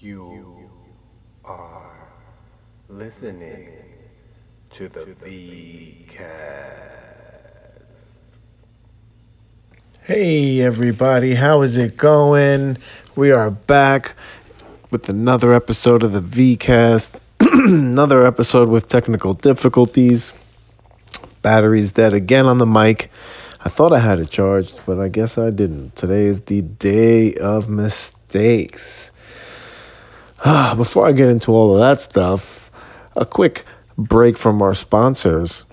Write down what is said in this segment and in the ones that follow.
You are listening to the VCast. Hey everybody, how is it going? We are back with another episode of the VCast. another episode with technical difficulties. Batteries dead again on the mic. I thought I had it charged, but I guess I didn't. Today is the day of mistakes. Before I get into all of that stuff, a quick break from our sponsors.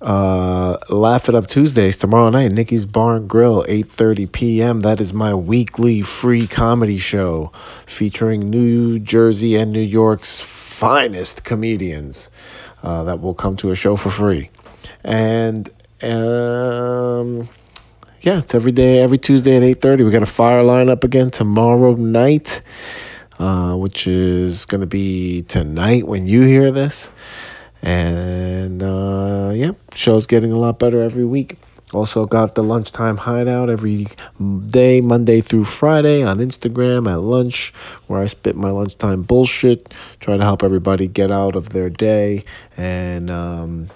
Uh, Laugh It Up Tuesdays tomorrow night, Nikki's Bar and Grill, 8.30 p.m. That is my weekly free comedy show featuring New Jersey and New York's finest comedians uh, that will come to a show for free. And um, yeah, it's every day, every Tuesday at 8.30. We got a fire lineup again tomorrow night, uh, which is going to be tonight when you hear this. And uh, yeah, show's getting a lot better every week. Also got the lunchtime hideout every day, Monday through Friday on Instagram at lunch, where I spit my lunchtime bullshit, try to help everybody get out of their day and, um,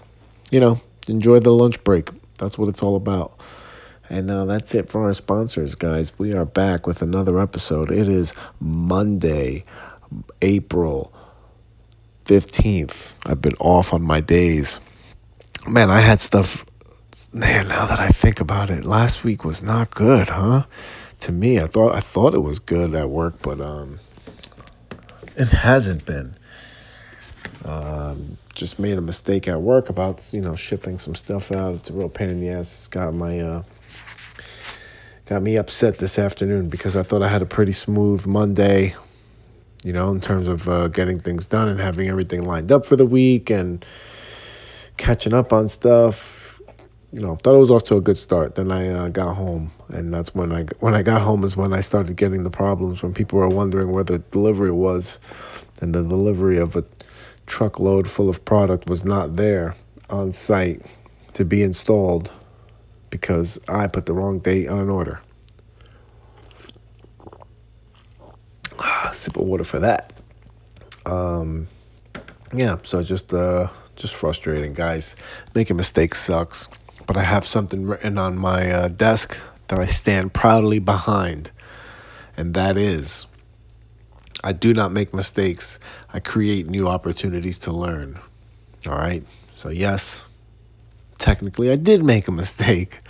you know, enjoy the lunch break. That's what it's all about. And uh, that's it for our sponsors, guys. We are back with another episode. It is Monday, April 15th. I've been off on my days. Man, I had stuff. Man, now that I think about it, last week was not good, huh? To me, I thought I thought it was good at work, but um, it hasn't been. Um, just made a mistake at work about you know shipping some stuff out. It's a real pain in the ass. It's got my uh, got me upset this afternoon because I thought I had a pretty smooth Monday. You know, in terms of uh, getting things done and having everything lined up for the week and catching up on stuff. You know, thought it was off to a good start. Then I uh, got home, and that's when I when I got home is when I started getting the problems. When people were wondering where the delivery was, and the delivery of a truckload full of product was not there on site to be installed because I put the wrong date on an order. Sip of water for that. Um, yeah, so just uh, just frustrating, guys. Making mistakes sucks, but I have something written on my uh, desk that I stand proudly behind, and that is. I do not make mistakes. I create new opportunities to learn. All right. So, yes, technically I did make a mistake.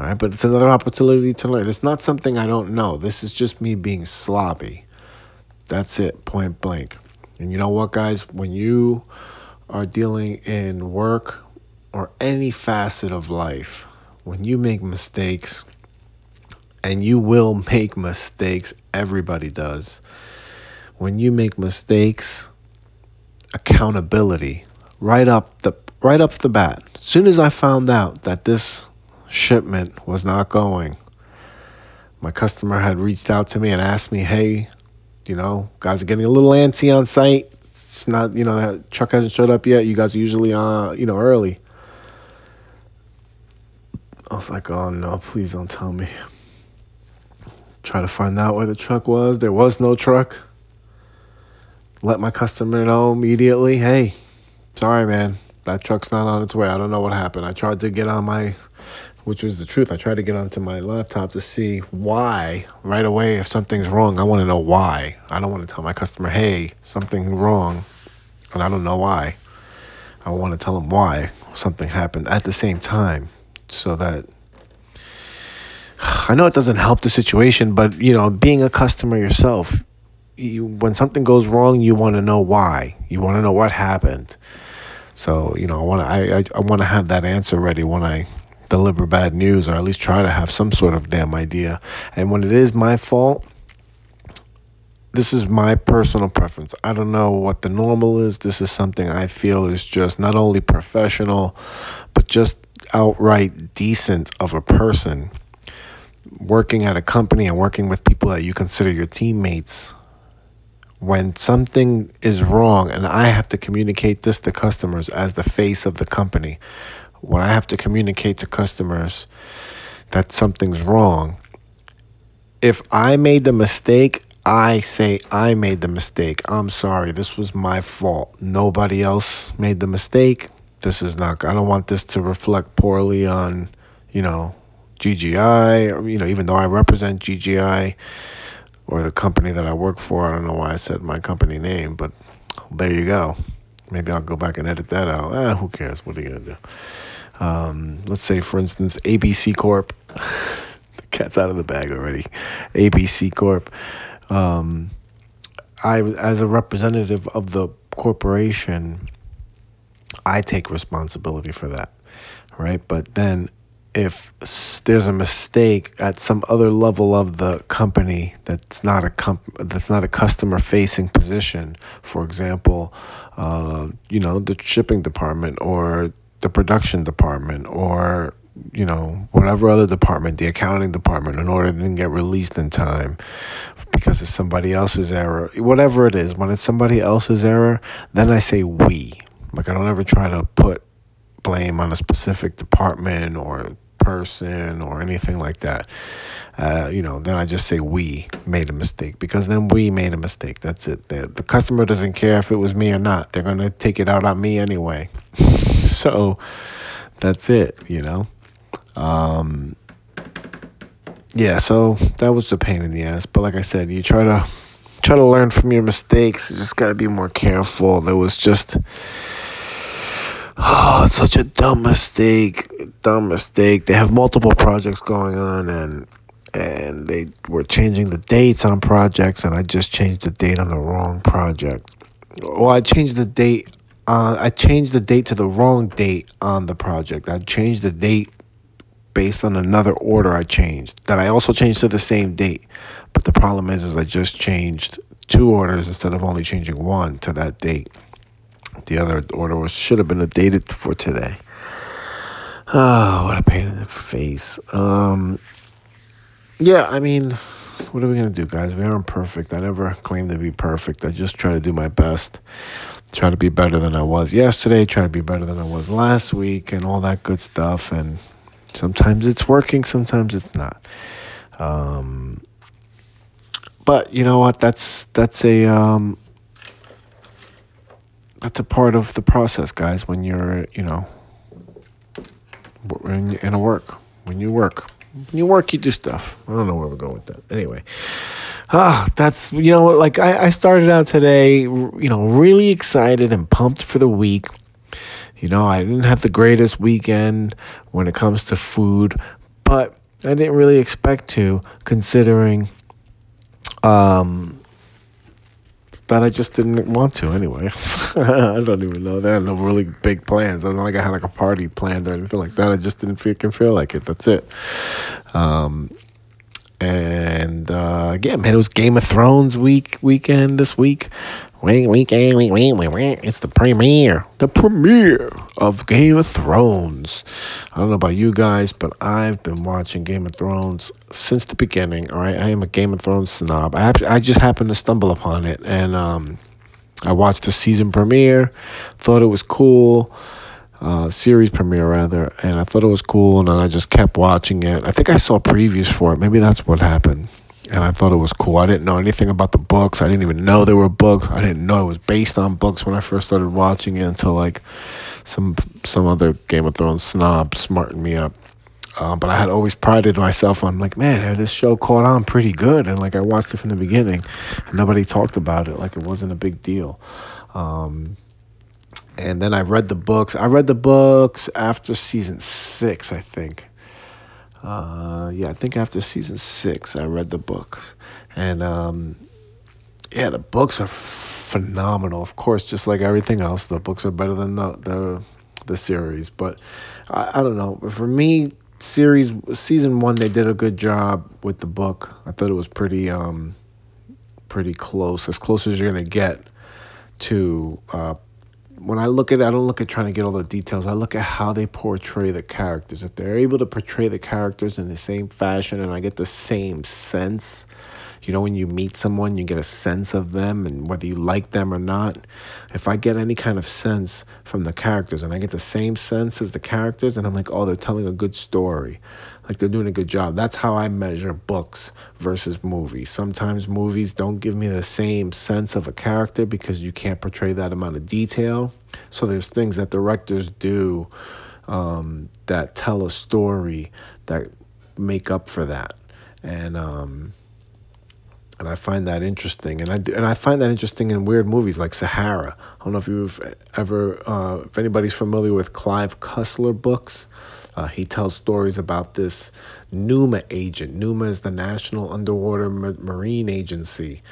All right. But it's another opportunity to learn. It's not something I don't know. This is just me being sloppy. That's it, point blank. And you know what, guys? When you are dealing in work or any facet of life, when you make mistakes, and you will make mistakes, everybody does. When you make mistakes, accountability right up the right up the bat. As soon as I found out that this shipment was not going, my customer had reached out to me and asked me, "Hey, you know, guys are getting a little antsy on site. It's not, you know, that truck hasn't showed up yet. You guys are usually uh, you know, early." I was like, "Oh no, please don't tell me." Try to find out where the truck was. There was no truck. Let my customer know immediately. Hey, sorry, man. That truck's not on its way. I don't know what happened. I tried to get on my, which was the truth. I tried to get onto my laptop to see why right away. If something's wrong, I want to know why. I don't want to tell my customer, hey, something wrong, and I don't know why. I want to tell them why something happened at the same time so that I know it doesn't help the situation, but you know, being a customer yourself, you, when something goes wrong, you want to know why. You want to know what happened. So you know, I want to I, I, I want to have that answer ready when I deliver bad news, or at least try to have some sort of damn idea. And when it is my fault, this is my personal preference. I don't know what the normal is. This is something I feel is just not only professional, but just outright decent of a person working at a company and working with people that you consider your teammates, when something is wrong and I have to communicate this to customers as the face of the company, when I have to communicate to customers that something's wrong, if I made the mistake, I say I made the mistake. I'm sorry. This was my fault. Nobody else made the mistake. This is not, I don't want this to reflect poorly on, you know, GGI, or, you know, even though I represent GGI or the company that I work for. I don't know why I said my company name, but there you go. Maybe I'll go back and edit that out. Eh, who cares? What are you going to do? Um, let's say, for instance, ABC Corp. the cat's out of the bag already. ABC Corp. Um, I, as a representative of the corporation, I take responsibility for that, right? But then if there's a mistake at some other level of the company that's not a comp- that's not a customer facing position for example uh, you know the shipping department or the production department or you know whatever other department the accounting department in order to get released in time because it's somebody else's error whatever it is. When it's somebody else's error then i say we. Like i don't ever try to put blame on a specific department or person or anything like that. Uh, you know, then I just say we made a mistake because then we made a mistake. That's it. The, the customer doesn't care if it was me or not. They're going to take it out on me anyway. so that's it, you know. Um, yeah, so that was a pain in the ass. But like I said, you try to try to learn from your mistakes. You just got to be more careful. There was just Oh, it's such a dumb mistake. Dumb mistake. They have multiple projects going on and and they were changing the dates on projects and I just changed the date on the wrong project. Well, I changed the date uh, I changed the date to the wrong date on the project. I changed the date based on another order I changed that I also changed to the same date. But the problem is is I just changed two orders instead of only changing one to that date. The other order was should have been dated for today. Oh, what a pain in the face. Um, yeah, I mean, what are we gonna do, guys? We aren't perfect. I never claim to be perfect. I just try to do my best. Try to be better than I was yesterday. Try to be better than I was last week, and all that good stuff. And sometimes it's working, sometimes it's not. Um, but you know what? That's that's a um, that's a part of the process, guys. When you're, you know, when in a work, when you work, when you work, you do stuff. I don't know where we're going with that. Anyway, ah, that's you know, like I, I started out today, you know, really excited and pumped for the week. You know, I didn't have the greatest weekend when it comes to food, but I didn't really expect to, considering um, but I just didn't want to anyway. I don't even know. They had no really big plans. I don't like I had like a party planned or anything like that. I just didn't freaking feel like it. That's it. Um, and uh, yeah, man, it was Game of Thrones week weekend this week. It's the premiere, the premiere of Game of Thrones. I don't know about you guys, but I've been watching Game of Thrones since the beginning. All right, I am a Game of Thrones snob. I I just happened to stumble upon it, and um, I watched the season premiere, thought it was cool uh, series premiere rather, and I thought it was cool, and then I just kept watching it. I think I saw previews for it. Maybe that's what happened, and I thought it was cool. I didn't know anything about the books. I didn't even know there were books. I didn't know it was based on books when I first started watching it until like some some other Game of Thrones snob smartened me up. Uh, but I had always prided myself on like, man, this show caught on pretty good, and like I watched it from the beginning, and nobody talked about it like it wasn't a big deal. Um, and then I read the books. I read the books after season six, I think. Uh, yeah, I think after season six, I read the books, and um, yeah, the books are phenomenal. Of course, just like everything else, the books are better than the the, the series. But I, I don't know. For me, series season one, they did a good job with the book. I thought it was pretty um, pretty close, as close as you're gonna get to uh, when I look at it, I don't look at trying to get all the details. I look at how they portray the characters. If they're able to portray the characters in the same fashion and I get the same sense, You know, when you meet someone, you get a sense of them and whether you like them or not. If I get any kind of sense from the characters and I get the same sense as the characters, and I'm like, oh, they're telling a good story, like they're doing a good job. That's how I measure books versus movies. Sometimes movies don't give me the same sense of a character because you can't portray that amount of detail. So there's things that directors do um, that tell a story that make up for that, and um, and I find that interesting. And I and I find that interesting in weird movies like Sahara. I don't know if you've ever, uh, if anybody's familiar with Clive Cussler books. Uh, he tells stories about this NUMA agent. NUMA is the National Underwater Marine Agency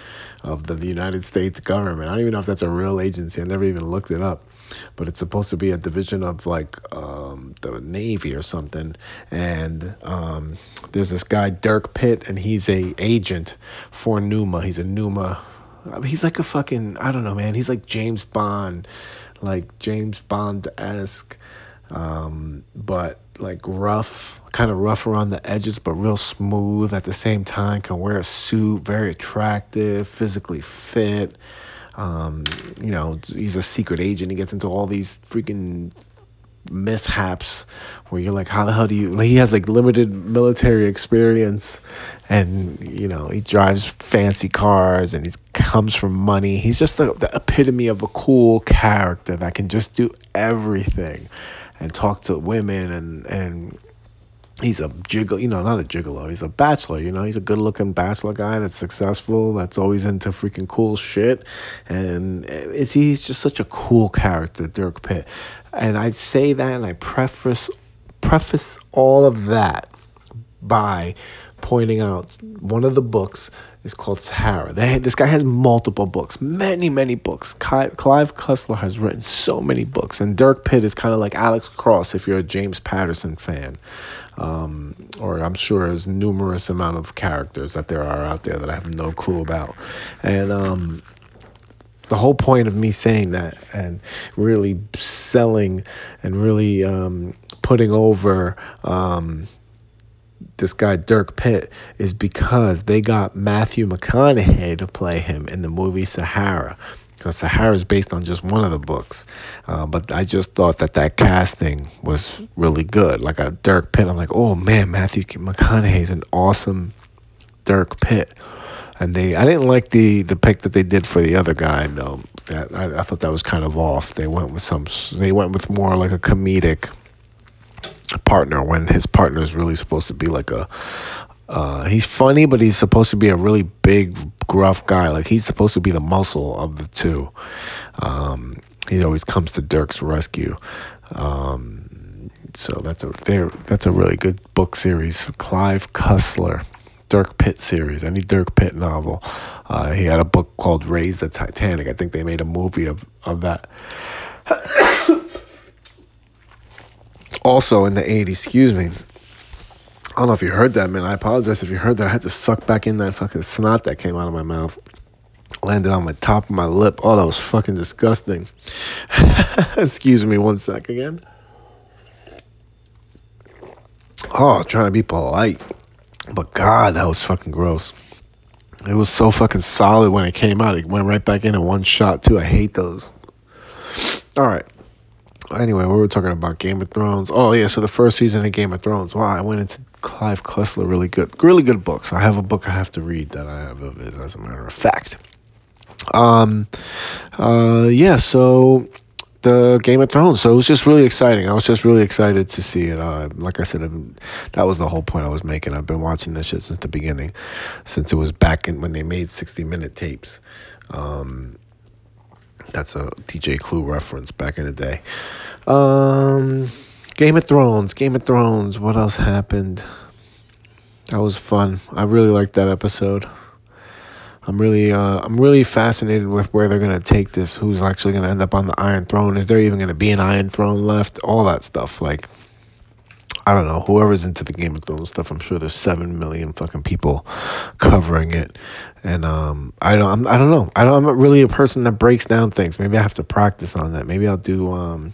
of the, the United States government. I don't even know if that's a real agency. I never even looked it up but it's supposed to be a division of like um, the Navy or something. And um, there's this guy Dirk Pitt, and he's a agent for Numa. He's a Numa. He's like a fucking I don't know, man. He's like James Bond, like James Bond esque, um, but like rough, kind of rough around the edges, but real smooth at the same time. Can wear a suit, very attractive, physically fit. Um, you know, he's a secret agent. He gets into all these freaking mishaps where you're like, how the hell do you? Like, he has like limited military experience, and you know, he drives fancy cars and he comes from money. He's just the, the epitome of a cool character that can just do everything and talk to women and and he's a jiggle, you know, not a gigolo. He's a bachelor, you know. He's a good-looking bachelor guy that's successful, that's always into freaking cool shit, and eh, it's he's just such a cool character, Dirk Pitt. And I say that, and I preface preface all of that by pointing out one of the books is called Sahara. They, this guy has multiple books, many, many books. Clive Cussler has written so many books, and Dirk Pitt is kind of like Alex Cross if you're a James Patterson fan. Um, or I'm sure there's numerous amount of characters that there are out there that I have no clue about. And um, the whole point of me saying that and really selling and really um, putting over um, this guy Dirk Pitt is because they got Matthew McConaughey to play him in the movie Sahara. Because Sahara is based on just one of the books, uh, but I just thought that that casting was really good. Like a Dirk Pitt, I'm like, oh man, Matthew McConaughey is an awesome Dirk Pitt, and they I didn't like the the pick that they did for the other guy though. That I, I thought that was kind of off. They went with some. They went with more like a comedic partner when his partner is really supposed to be like a uh, he's funny, but he's supposed to be a really big, gruff guy. Like he's supposed to be the muscle of the two. Um, he always comes to Dirk's rescue. Um, so that's a there. That's a really good book series. Clive Cussler, Dirk Pitt series. Any Dirk Pitt novel. Uh, he had a book called Raise the Titanic. I think they made a movie of of that. also in the 80s, excuse me. I don't know if you heard that, man. I apologize if you heard that. I had to suck back in that fucking snot that came out of my mouth. Landed on my top of my lip. Oh, that was fucking disgusting. excuse me one sec again. Oh, trying to be polite. But God, that was fucking gross. It was so fucking solid when it came out. It went right back in in one shot, too. I hate those. All right anyway, we were talking about Game of Thrones. Oh yeah, so the first season of Game of Thrones. Wow, I went into Clive Cussler. Really good, really good books. I have a book I have to read that I have of as a matter of fact. Um, uh, yeah. So the Game of Thrones. So it was just really exciting. I was just really excited to see it. Uh, like I said, that was the whole point I was making. I've been watching this shit since the beginning, since it was back in when they made sixty minute tapes. Um, that's a DJ Clue reference back in the day. Um, Game of Thrones. Game of Thrones. What else happened? That was fun. I really liked that episode. I'm really, uh, I'm really fascinated with where they're gonna take this. Who's actually gonna end up on the Iron Throne? Is there even gonna be an Iron Throne left? All that stuff. Like, I don't know. Whoever's into the Game of Thrones stuff, I'm sure there's seven million fucking people covering it, and um, I don't, I'm, I don't know. I don't, I'm not really a person that breaks down things. Maybe I have to practice on that. Maybe I'll do um,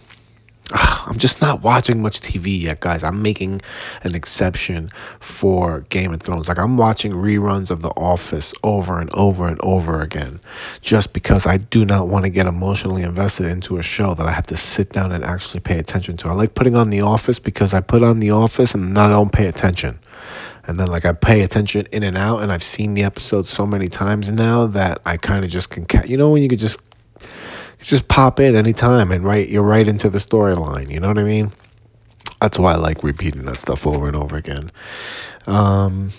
I'm just not watching much TV yet, guys. I'm making an exception for Game of Thrones. Like, I'm watching reruns of The Office over and over and over again just because I do not want to get emotionally invested into a show that I have to sit down and actually pay attention to. I like putting on The Office because I put on The Office and then I don't pay attention. And then, like, I pay attention in and out, and I've seen the episode so many times now that I kind of just can, ca- you know, when you could just just pop in anytime and right you're right into the storyline you know what i mean? That's why i like repeating that stuff over and over again. Um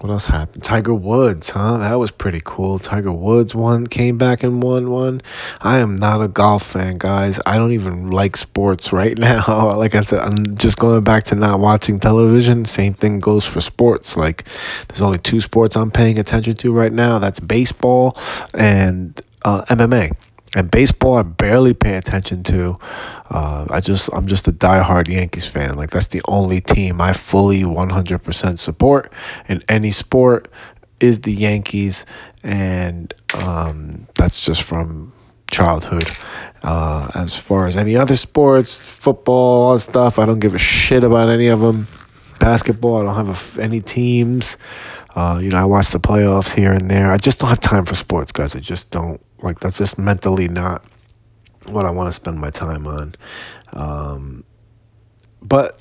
what else happened? Tiger woods huh? That was pretty cool. Tiger woods won came back and won one. I am not a golf fan guys. I don't even like sports right now. Like i said i'm just going back to not watching television. Same thing goes for sports. Like there's only two sports i'm paying attention to right now. That's baseball and uh, mma and baseball, I barely pay attention to. Uh, I just I'm just a diehard Yankees fan. Like that's the only team I fully 100% support in any sport is the Yankees, and um, that's just from childhood. Uh, as far as any other sports, football, all that stuff, I don't give a shit about any of them. Basketball, I don't have a, any teams. Uh, you know, I watch the playoffs here and there. I just don't have time for sports, guys. I just don't like. That's just mentally not what I want to spend my time on. Um, but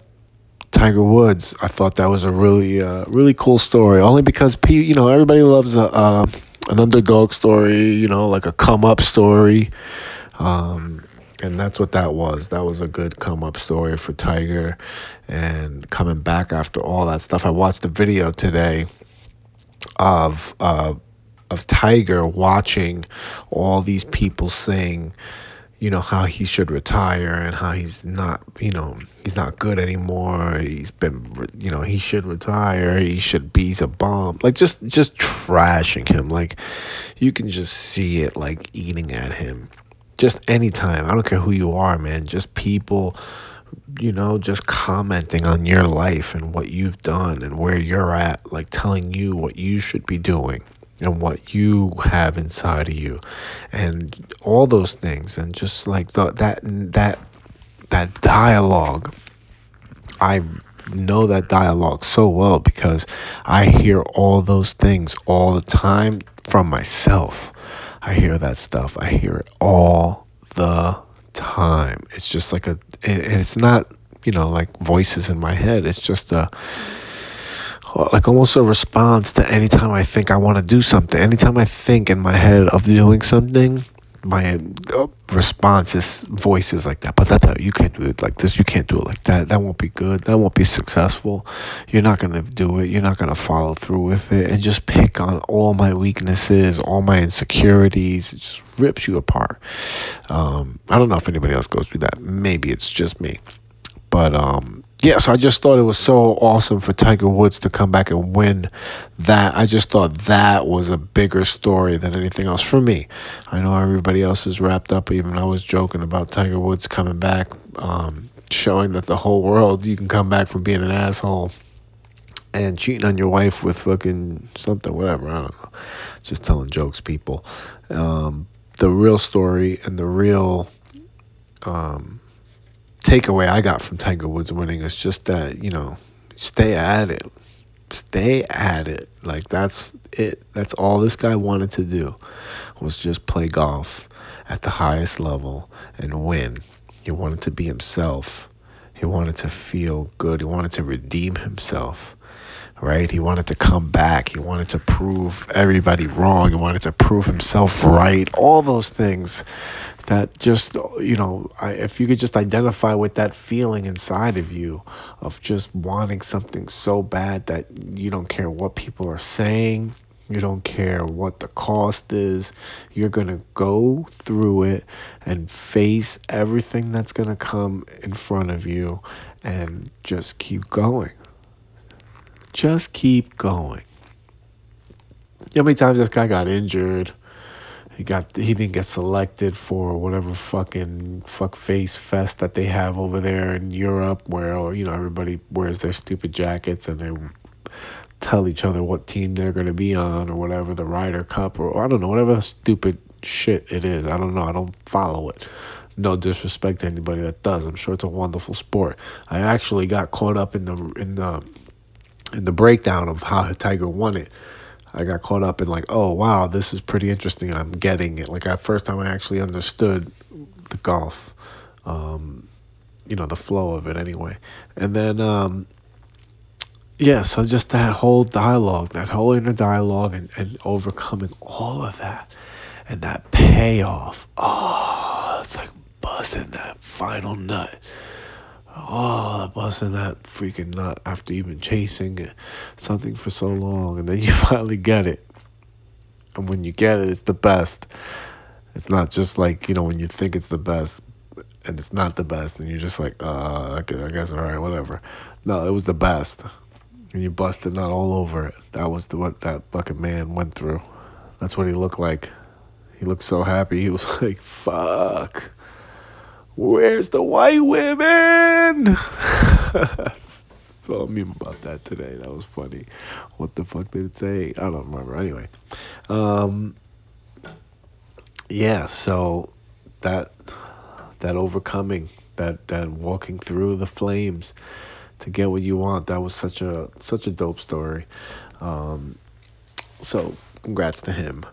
Tiger Woods, I thought that was a really, uh, really cool story. Only because P, you know everybody loves a an underdog story. You know, like a come up story. Um, and that's what that was. That was a good come up story for Tiger and coming back after all that stuff. I watched the video today of uh, of Tiger watching all these people saying, you know, how he should retire and how he's not, you know, he's not good anymore. He's been, you know, he should retire. He should be, he's a bomb. Like just, just trashing him. Like you can just see it like eating at him. Just anytime. I don't care who you are, man. Just people you know, just commenting on your life and what you've done and where you're at, like telling you what you should be doing and what you have inside of you and all those things and just like the, that that that dialogue I know that dialogue so well because I hear all those things all the time from myself. I hear that stuff. I hear it all the time. It's just like a, it, it's not, you know, like voices in my head. It's just a, like almost a response to anytime I think I want to do something. Anytime I think in my head of doing something, my uh, response is voices like that. But that, that you can't do it like this. You can't do it like that. That won't be good. That won't be successful. You're not gonna do it. You're not gonna follow through with it. And just pick on all my weaknesses, all my insecurities. It just rips you apart. Um, I don't know if anybody else goes through that. Maybe it's just me. But um, yeah, so I just thought it was so awesome for Tiger Woods to come back and win that. I just thought that was a bigger story than anything else for me. I know everybody else is wrapped up. Even I was joking about Tiger Woods coming back, um, showing that the whole world you can come back from being an asshole and cheating on your wife with fucking something, whatever. I don't know. Just telling jokes, people. Um, the real story and the real um, takeaway I got from Tiger Woods winning is just that, you know, stay at it. Stay at it. Like that's it. That's all this guy wanted to do was just play golf at the highest level and win. He wanted to be himself. He wanted to feel good. He wanted to redeem himself. Right? He wanted to come back. He wanted to prove everybody wrong. He wanted to prove himself right. All those things that just you know I, if you could just identify with that feeling inside of you of just wanting something so bad that you don't care what people are saying you don't care what the cost is you're going to go through it and face everything that's going to come in front of you and just keep going. Just keep going. How many times this guy got injured he got he didn't get selected for whatever fucking fuck face fest that they have over there in Europe where oh, you know everybody wears their stupid jackets and they tell each other what team they're going to be on or whatever the Ryder Cup or I don't know whatever stupid shit it is. I don't know. I don't follow it. No disrespect to anybody that does. I'm sure it's a wonderful sport. I actually got caught up in the in the in the breakdown of how Tiger won it. I got caught up in like, oh wow, this is pretty interesting. I'm getting it. Like at first time I actually understood the golf, um, you know, the flow of it anyway. And then um, yeah, so just that whole dialogue, that whole inner dialogue, and, and overcoming all of that, and that payoff. Oh, it's like busting that final nut. Oh, busting that freaking nut after you've been chasing something for so long, and then you finally get it. And when you get it, it's the best. It's not just like, you know, when you think it's the best and it's not the best, and you're just like, uh, okay, I guess, all right, whatever. No, it was the best and you busted not all over it. That was the, what that fucking man went through. That's what he looked like. He looked so happy. He was like, "Fuck, where's the white women?" That's all mean about that today. That was funny. What the fuck did it say? I don't remember. Anyway, um, yeah. So that that overcoming, that that walking through the flames to get what you want. That was such a such a dope story. Um, so congrats to him.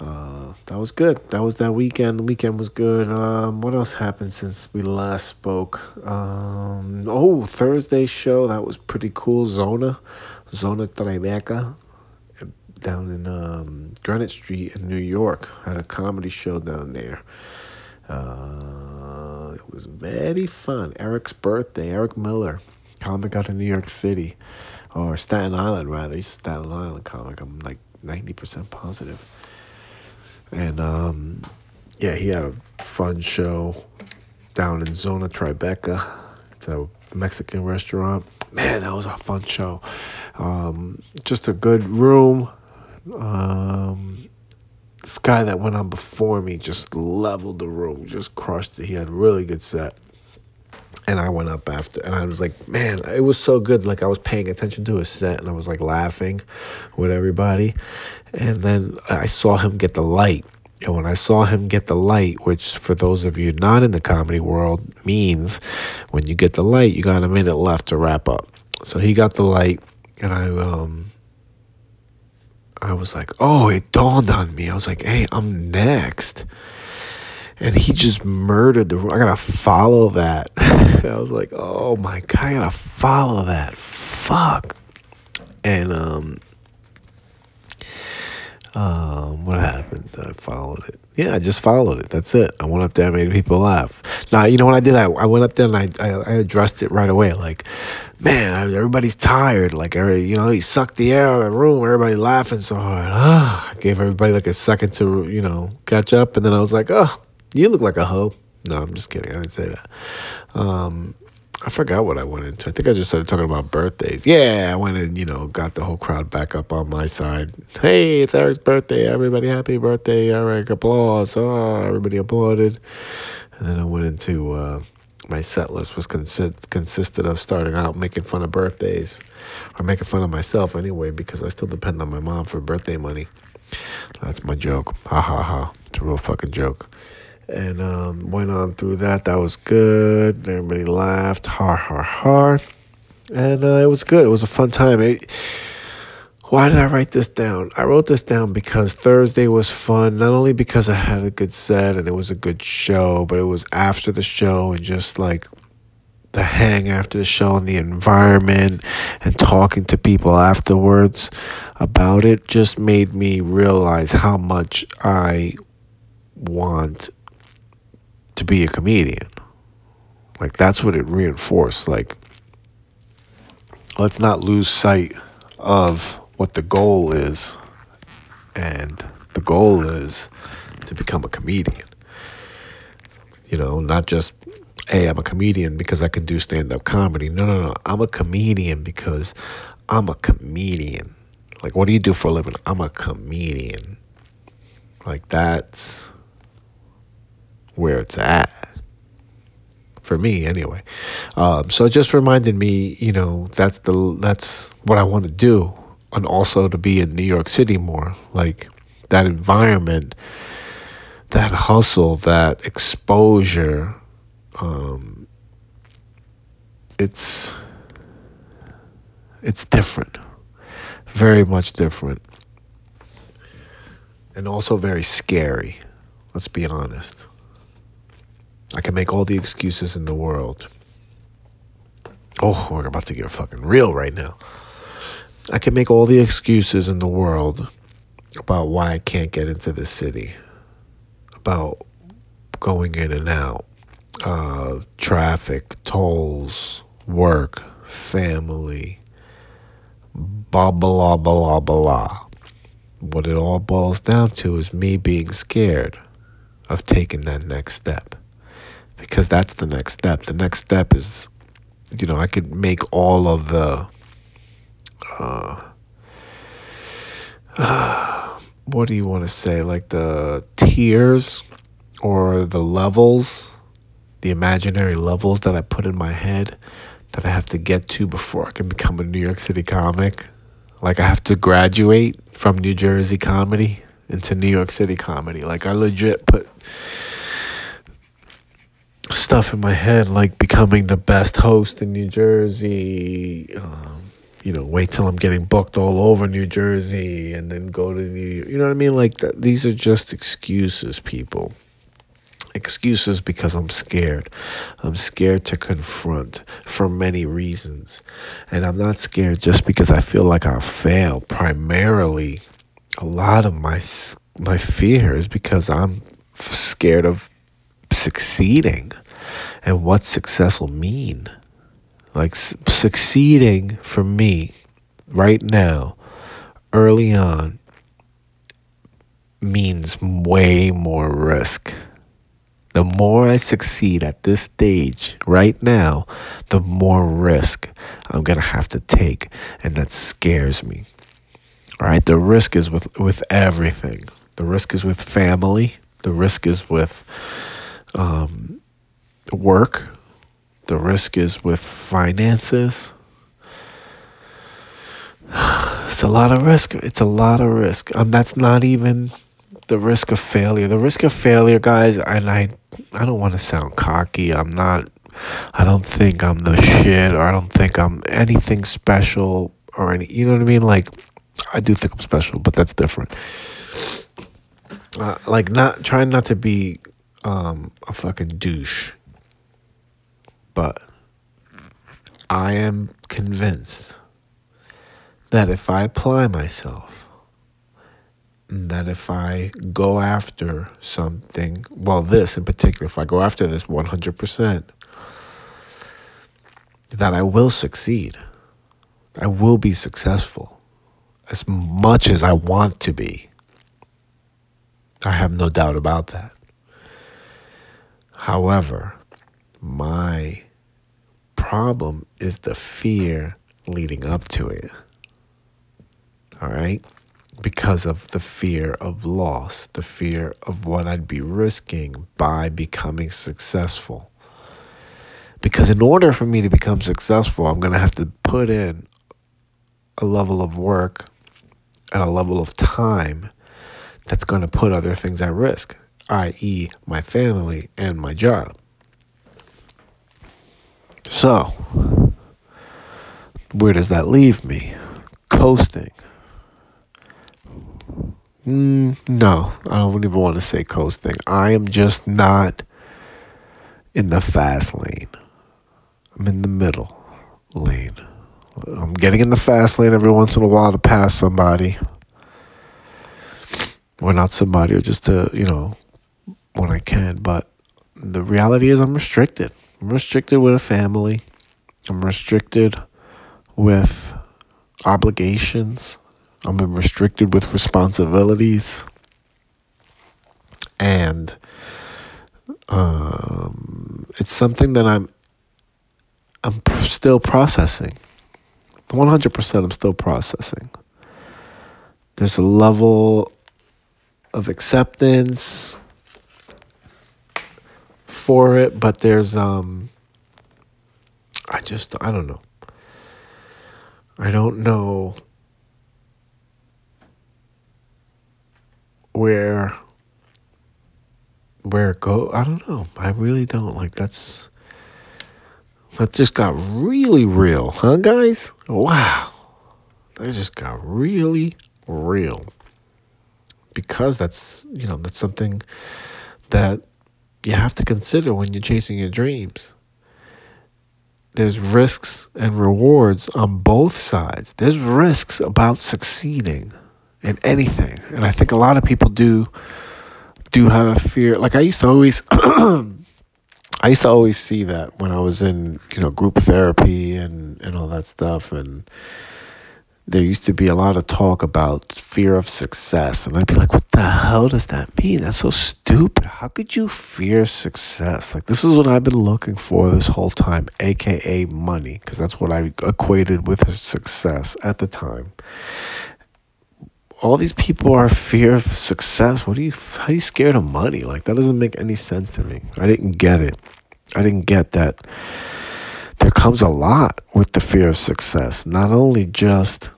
Uh, that was good. That was that weekend. The weekend was good. Um, what else happened since we last spoke? Um, oh, Thursday show. That was pretty cool. Zona, Zona Tribeca, down in um, Greenwich Street in New York. Had a comedy show down there. Uh, it was very fun. Eric's birthday. Eric Miller comic out of New York City or Staten Island rather. He's Staten Island comic. I'm like ninety percent positive. And um, yeah, he had a fun show down in Zona Tribeca. It's a Mexican restaurant. Man, that was a fun show. Um, just a good room. Um, this guy that went on before me just leveled the room, just crushed it. He had a really good set and I went up after, and I was like, man, it was so good. Like I was paying attention to his set, and I was like laughing with everybody, and then I saw him get the light. And when I saw him get the light, which for those of you not in the comedy world means when you get the light, you got a minute left to wrap up. So he got the light, and I um I was like, oh, it dawned on me. I was like, hey, I'm next and he just murdered the. Room. I gotta follow that. I was like, oh my god, I gotta follow that. Fuck. And um, um, what happened? I followed it. Yeah, I just followed it. That's it. I went up there, made people laugh. Now, you know what I did? I, I went up there and I, I, I addressed it right away. Like, man, everybody's tired. Like, you know, he sucked the air out of the room. Everybody laughing so hard. Ah, I gave everybody like a second to, you know, catch up. And then I was like, oh, you look like a hoe. No, I'm just kidding. I didn't say that. Um, I forgot what I went into. I think I just started talking about birthdays. Yeah, I went and, you know, got the whole crowd back up on my side. Hey, it's Eric's birthday. Everybody happy birthday, Eric. Applause. Oh, everybody applauded. And then I went into uh, my set list was consi- consisted of starting out making fun of birthdays or making fun of myself anyway because I still depend on my mom for birthday money. That's my joke. Ha ha ha. It's a real fucking joke and um, went on through that. That was good. Everybody laughed, ha ha ha, and uh, it was good. It was a fun time. It, why did I write this down? I wrote this down because Thursday was fun, not only because I had a good set and it was a good show, but it was after the show and just like the hang after the show and the environment and talking to people afterwards about it just made me realize how much I want to be a comedian. Like that's what it reinforced. Like let's not lose sight of what the goal is. And the goal is to become a comedian. You know, not just hey, I'm a comedian because I can do stand up comedy. No, no, no. I'm a comedian because I'm a comedian. Like, what do you do for a living? I'm a comedian. Like, that's where it's at for me anyway. Um, so it just reminded me, you know, that's the that's what I want to do, and also to be in New York City more, like that environment that hustle, that exposure, um, it's it's different, very much different, and also very scary. Let's be honest. I can make all the excuses in the world. Oh, we're about to get fucking real right now. I can make all the excuses in the world about why I can't get into the city, about going in and out, uh, traffic, tolls, work, family, blah, blah, blah, blah, blah. What it all boils down to is me being scared of taking that next step. Because that's the next step. The next step is, you know, I could make all of the, uh, what do you want to say? Like the tiers or the levels, the imaginary levels that I put in my head that I have to get to before I can become a New York City comic. Like I have to graduate from New Jersey comedy into New York City comedy. Like I legit put stuff in my head like becoming the best host in New Jersey. Um, you know, wait till I'm getting booked all over New Jersey and then go to New York. You know what I mean? Like, th- these are just excuses, people. Excuses because I'm scared. I'm scared to confront for many reasons. And I'm not scared just because I feel like I'll fail. Primarily, a lot of my my fear is because I'm scared of succeeding and what success will mean. Like su- succeeding for me right now, early on, means way more risk. The more I succeed at this stage right now, the more risk I'm going to have to take. And that scares me. All right. The risk is with, with everything. The risk is with family. The risk is with um, work. The risk is with finances. It's a lot of risk. It's a lot of risk. Um, that's not even the risk of failure. The risk of failure, guys, and I, I don't want to sound cocky. I'm not. I don't think I'm the shit, or I don't think I'm anything special, or any. You know what I mean? Like, I do think I'm special, but that's different. Uh, like, not trying not to be um, a fucking douche, but I am convinced that if I apply myself, that if I go after something, well, this in particular, if I go after this 100%, that I will succeed. I will be successful as much as I want to be. I have no doubt about that. However, my problem is the fear leading up to it. All right? Because of the fear of loss, the fear of what I'd be risking by becoming successful. Because in order for me to become successful, I'm going to have to put in a level of work and a level of time that's going to put other things at risk, i.e., my family and my job. So, where does that leave me? Coasting. Mm, no, I don't even want to say coasting. I am just not in the fast lane. I'm in the middle lane. I'm getting in the fast lane every once in a while to pass somebody. Or not somebody, or just to, you know, when I can. But the reality is, I'm restricted. I'm restricted with a family. I'm restricted with obligations. I'm restricted with responsibilities. And um, it's something that I'm I'm still processing. 100% I'm still processing. There's a level of acceptance for it, but there's um I just I don't know. I don't know where where it go. I don't know. I really don't. Like that's that just got really real, huh, guys? Wow, that just got really real. Because that's you know that's something that you have to consider when you're chasing your dreams. There's risks and rewards on both sides. There's risks about succeeding in anything, and I think a lot of people do do have a fear. Like I used to always, I used to always see that when I was in you know group therapy and and all that stuff, and there used to be a lot of talk about fear of success, and I'd be like, "What the hell does that mean? That's so stupid. How could you fear success? Like this is what I've been looking for this whole time, aka money, because that's what I equated with success at the time." all these people are fear of success. What are you? How are you scared of money? Like that doesn't make any sense to me. I didn't get it. I didn't get that. Comes a lot with the fear of success. Not only just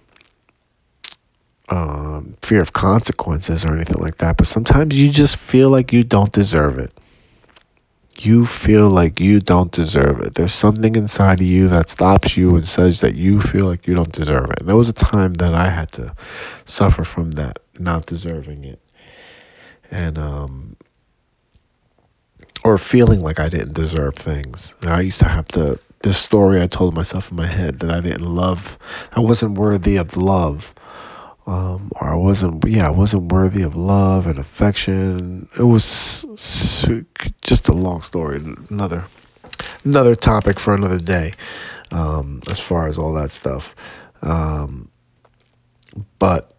um, fear of consequences or anything like that, but sometimes you just feel like you don't deserve it you feel like you don't deserve it. There's something inside of you that stops you and says that you feel like you don't deserve it. And there was a time that I had to suffer from that, not deserving it. And, um, or feeling like I didn't deserve things. I used to have to, this story I told myself in my head that I didn't love, I wasn't worthy of love um, or I wasn't, yeah, I wasn't worthy of love and affection. It was just a long story. Another, another topic for another day. Um, as far as all that stuff, um, but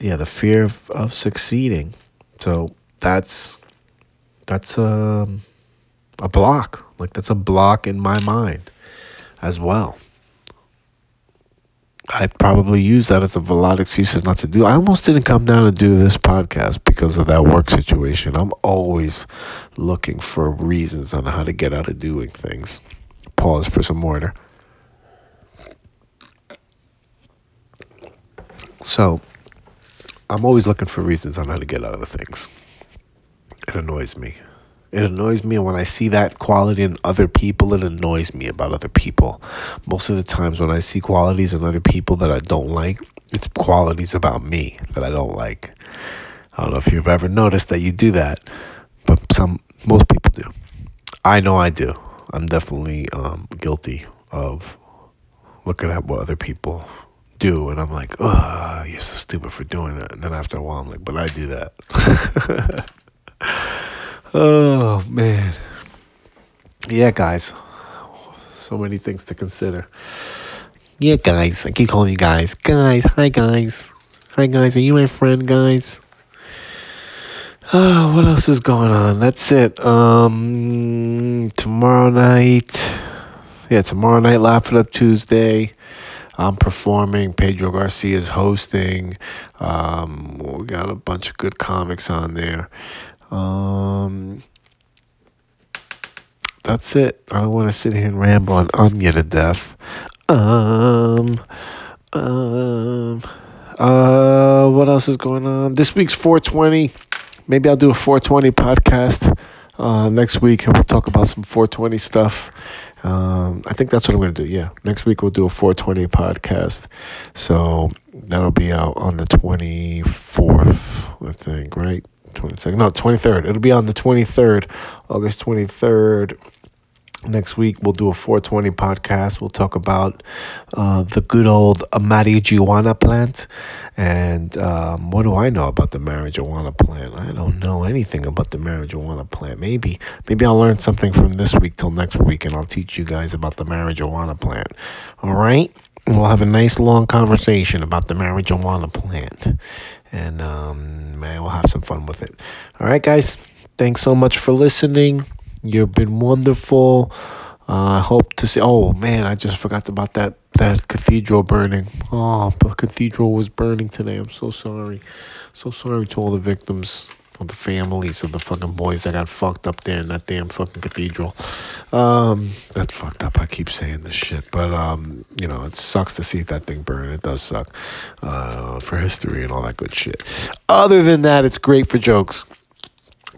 yeah, the fear of, of succeeding. So that's that's a um, a block. Like that's a block in my mind as well. I probably use that as a lot of excuses not to do. I almost didn't come down to do this podcast because of that work situation. I'm always looking for reasons on how to get out of doing things. Pause for some water. So, I'm always looking for reasons on how to get out of the things. It annoys me. It annoys me, and when I see that quality in other people, it annoys me about other people. Most of the times, when I see qualities in other people that I don't like, it's qualities about me that I don't like. I don't know if you've ever noticed that you do that, but some most people do. I know I do. I'm definitely um, guilty of looking at what other people do, and I'm like, oh, you're so stupid for doing that. And then after a while, I'm like, but I do that. Oh, man. Yeah, guys. So many things to consider. Yeah, guys. I keep calling you guys. Guys. Hi, guys. Hi, guys. Are you my friend, guys? Oh, what else is going on? That's it. Um, tomorrow night. Yeah, tomorrow night, Laugh It Up Tuesday. I'm performing. Pedro Garcia is hosting. Um, we got a bunch of good comics on there. Um, that's it. I don't want to sit here and ramble and um you to death. Um, um, uh, what else is going on? This week's 420. Maybe I'll do a 420 podcast uh, next week and we'll talk about some 420 stuff. Um, I think that's what I'm going to do. Yeah. Next week we'll do a 420 podcast. So that'll be out on the 24th, I think, right? 22nd, no, 23rd. It'll be on the 23rd, August 23rd. Next week, we'll do a 420 podcast. We'll talk about uh, the good old marijuana plant. And um, what do I know about the marijuana plant? I don't know anything about the marijuana plant. Maybe, maybe I'll learn something from this week till next week, and I'll teach you guys about the marijuana plant. All right? We'll have a nice long conversation about the marijuana plant and um, man, we'll have some fun with it. All right, guys. Thanks so much for listening. You've been wonderful. I uh, hope to see. Oh man, I just forgot about that that cathedral burning. Oh, the cathedral was burning today. I'm so sorry. So sorry to all the victims of the families of the fucking boys that got fucked up there in that damn fucking cathedral. Um, that's fucked up. I keep saying this shit, but um, you know, it sucks to see that thing burn. It does suck uh, for history and all that good shit. Other than that, it's great for jokes.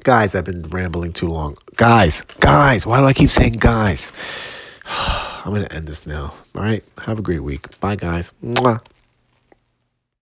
Guys, I've been rambling too long. Guys, guys, why do I keep saying guys? I'm going to end this now. All right. Have a great week. Bye, guys. Mwah.